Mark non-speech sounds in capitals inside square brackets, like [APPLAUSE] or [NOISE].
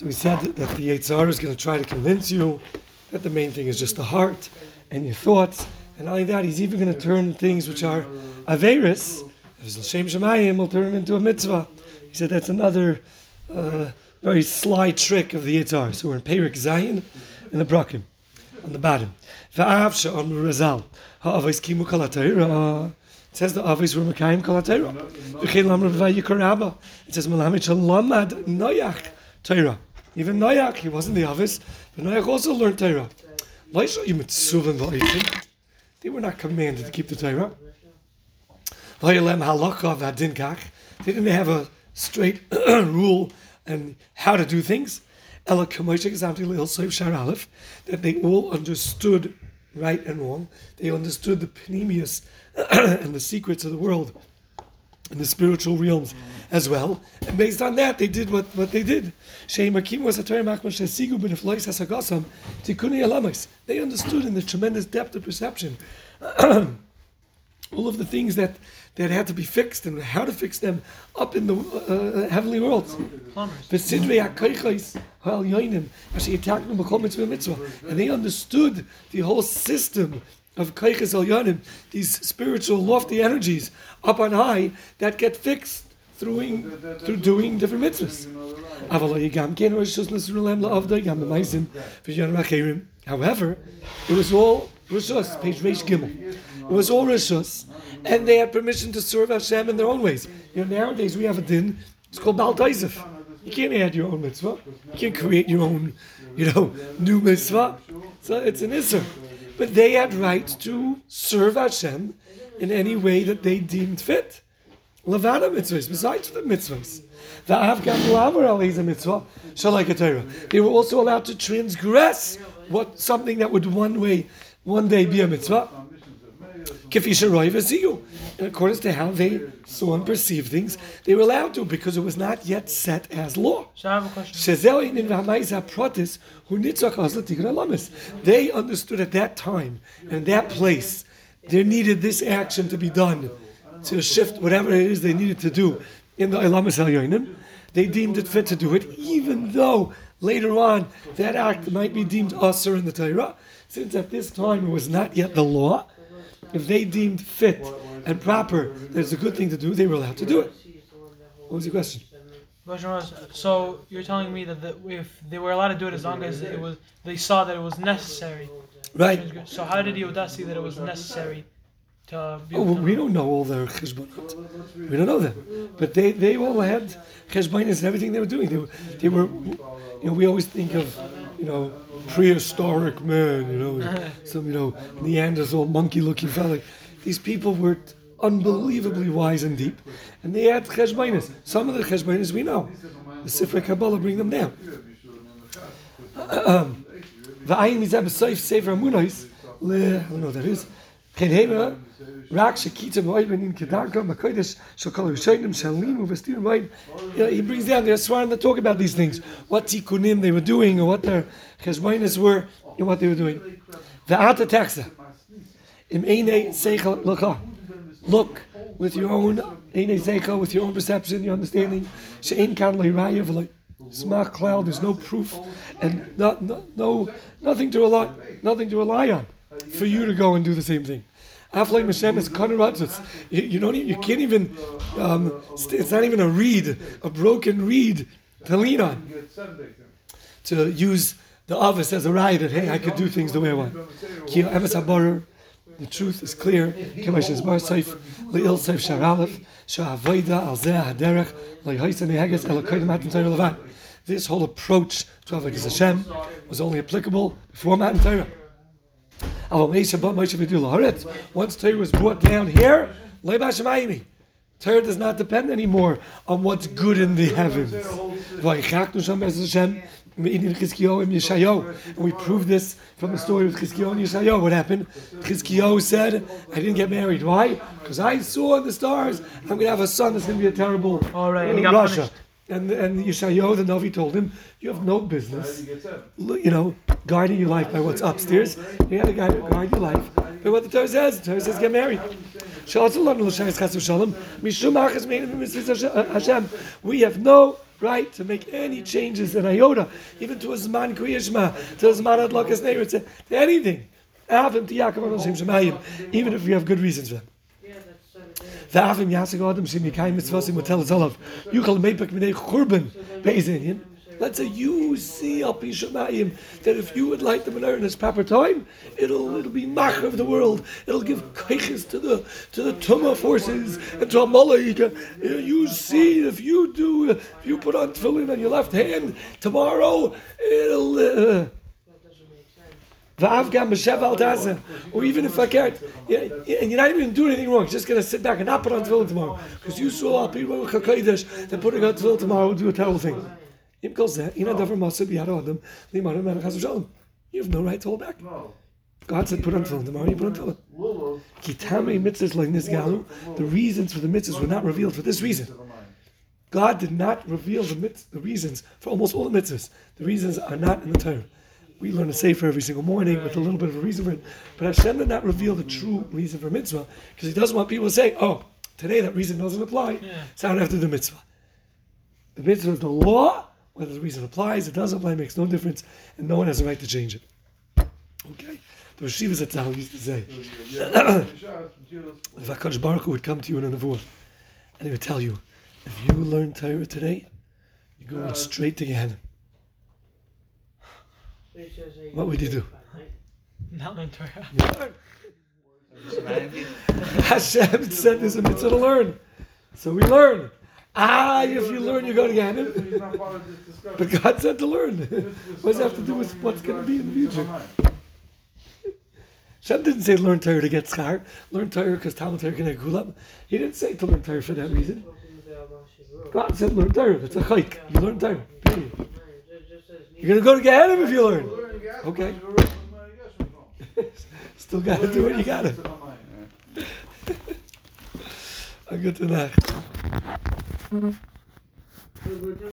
So he said that the Yitzhar is going to try to convince you that the main thing is just the heart and your thoughts. And not only that, he's even going to turn things which are Averis, as L'Shem Shemayim, will turn them into a mitzvah. He said that's another uh, very sly trick of the Yitzhar. So we're in Perik Zayin in the Brakim, on the bottom. It says the Avis were Mekayim Kalatayra. V'chein. It says Malamid shalamad noyach Torah. Even Noach, he wasn't the Avis, but Noach also learned Torah. They were not commanded to keep the Torah. They didn't have a straight [CLEARS THROAT] rule and how to do things. That they all understood right and wrong. They understood the panemius [CLEARS THROAT] and the secrets of the world in the spiritual realms as well. And based on that, they did what, what they did. They understood in the tremendous depth of perception [CLEARS THROAT] all of the things that, that had to be fixed and how to fix them up in the uh, heavenly worlds. And they understood the whole system of Kaiches El Yanim, these spiritual lofty energies up on high that get fixed through, through doing different mitzvahs. However, it was all Rishus, page Reish Gimel. It was all Rishus, and they had permission to serve Hashem in their own ways. You know, nowadays we have a din, it's called Baal Taisif. You can't add your own mitzvah. You can't create your own, you know, new mitzvah. So it's an Isser. But they had right to serve Hashem in any way that they deemed fit. Levada mitzvahs, besides the mitzvahs. The Afghan Lavar is a mitzvah, Torah. They were also allowed to transgress what something that would one way, one day be a mitzvah. In accordance to how they saw and perceived things, they were allowed to because it was not yet set as law. They understood at that time and that place there needed this action to be done to shift whatever it is they needed to do in the Yoinim. They deemed it fit to do it, even though later on that act might be deemed usher in the Torah, since at this time it was not yet the law if they deemed fit and proper that it's a good thing to do, they were allowed to do it. What was the question? so you're telling me that the, if they were allowed to do it as long as it was, they saw that it was necessary. Right. So how did Yehuda see that it was necessary to be? Oh, well, we don't know all their cheshbonot. We don't know them, but they, they all had cheshbonis and everything they were doing. They were, they were, you know, we always think of, you know, prehistoric man, you know, uh-huh. some, you know, Neanderthal monkey-looking fella. These people were unbelievably wise and deep, and they had cheshbonis. Some of the cheshbonis we know. The Sifrei Kabbalah bring them down. V'ayin mizeh b'soif sefer amunos le, I don't know what that is. Ken rak shekita moed benin kedarka makodesh shokol rishonim shalim uvestir moed. He brings down, they're to talk about these things. What tikkunim they were doing, or what their cheshbonis were, and what they were doing. V'ata taxa. Im eine seichel l'cha. Look with your own eine seichel, with your own perception, your understanding. She'ein kan le'raya v'loi. Smart cloud, there's no proof and not, no, no, nothing to rely, nothing to rely on for you to go and do the same thing. Aflay Hashem is kanaratzitz. You, you don't, you can't even. Um, it's not even a reed, a broken reed to lean on. To use the office as a right that hey, I could do things the way I want. The truth is clear. This whole approach to Avodah Hashem was only applicable before Matan Torah. Once Torah was brought down here, Torah does not depend anymore on what's good in the heavens. And we prove this from the story of Chizkiyahu and Yeshayahu. What happened? Chizkiyahu said, I didn't get married. Why? Because I saw the stars, I'm going to have a son that's going to be a terrible All right, uh, Russia. And, and Yeshayahu, oh, the Navi, told him, You have no business, you know, guiding your life by what's upstairs. You got to guide, your life by what the Torah says. The Torah says, Get married. We have no right, to make any changes in iota, even to a Zman Kriyashma, to a Zman Adlakas Neir, to, anything. Even if we have good reasons for it. V'avim yasig adam shem yikayim mitzvasim all of yuchal meipek minei churban beizinian. Let's say you see up in Shemayim that if you would light the menorah in its proper time, it'll it'll be mach of the world. It'll give kaiches to the to the tumah forces and to Amalek. You see if you do if you put on tefillin on your left hand tomorrow, it'll. Uh, Va'avgam b'shev al tazeh. Or even if I can't, and you're not even doing anything wrong, you're just going to sit back and not put on tefillin tomorrow. Because you saw people with HaKadosh that putting on tefillin tomorrow will do a terrible thing. Im kol zeh, ina davar masa b'yad adam, limarim melech ha-shalom. You have no right to hold back. God said put on tefillin tomorrow, you put on tefillin. Kitame mitzvahs like this galu, the reasons for the mitzvahs were not revealed for this reason. God did not reveal the the reasons for almost all the mitzvahs. The reasons are not in the Torah. We learn a sefer every single morning with a little bit of a reason for it. But Hashem did not reveal the true reason for mitzvah because He doesn't want people to say, "Oh, today that reason doesn't apply, Yeah. so I don't have to do mitzvah." The mitzvah is the law. Whether the reason applies, it doesn't apply, makes no difference, and no one has a right to change it. Okay. The Rashivas Zatzal used to say, [COUGHS] if Hakadosh Baruch Hu would come to you in a nevuah, and he would tell you, if you learn Torah today, you're going uh, straight to Gehenna. What would you do? Not Torah. Hashem said there's a mitzvah to learn. So we learn. Ah, if you learn, you go to Gehenna. [LAUGHS] But God said to learn. [LAUGHS] what does that have to do with what's going to be in the future? Hashem didn't say learn Torah to get schar. Learn Torah because Talmud Torah can get gulam. He didn't say to learn Torah for that reason. God said learn Torah. It's a chayk. You learn Torah. Period. You're going to go to Gehenna if you learn. Okay. [LAUGHS] Still got to do what you got [LAUGHS] to. A good night.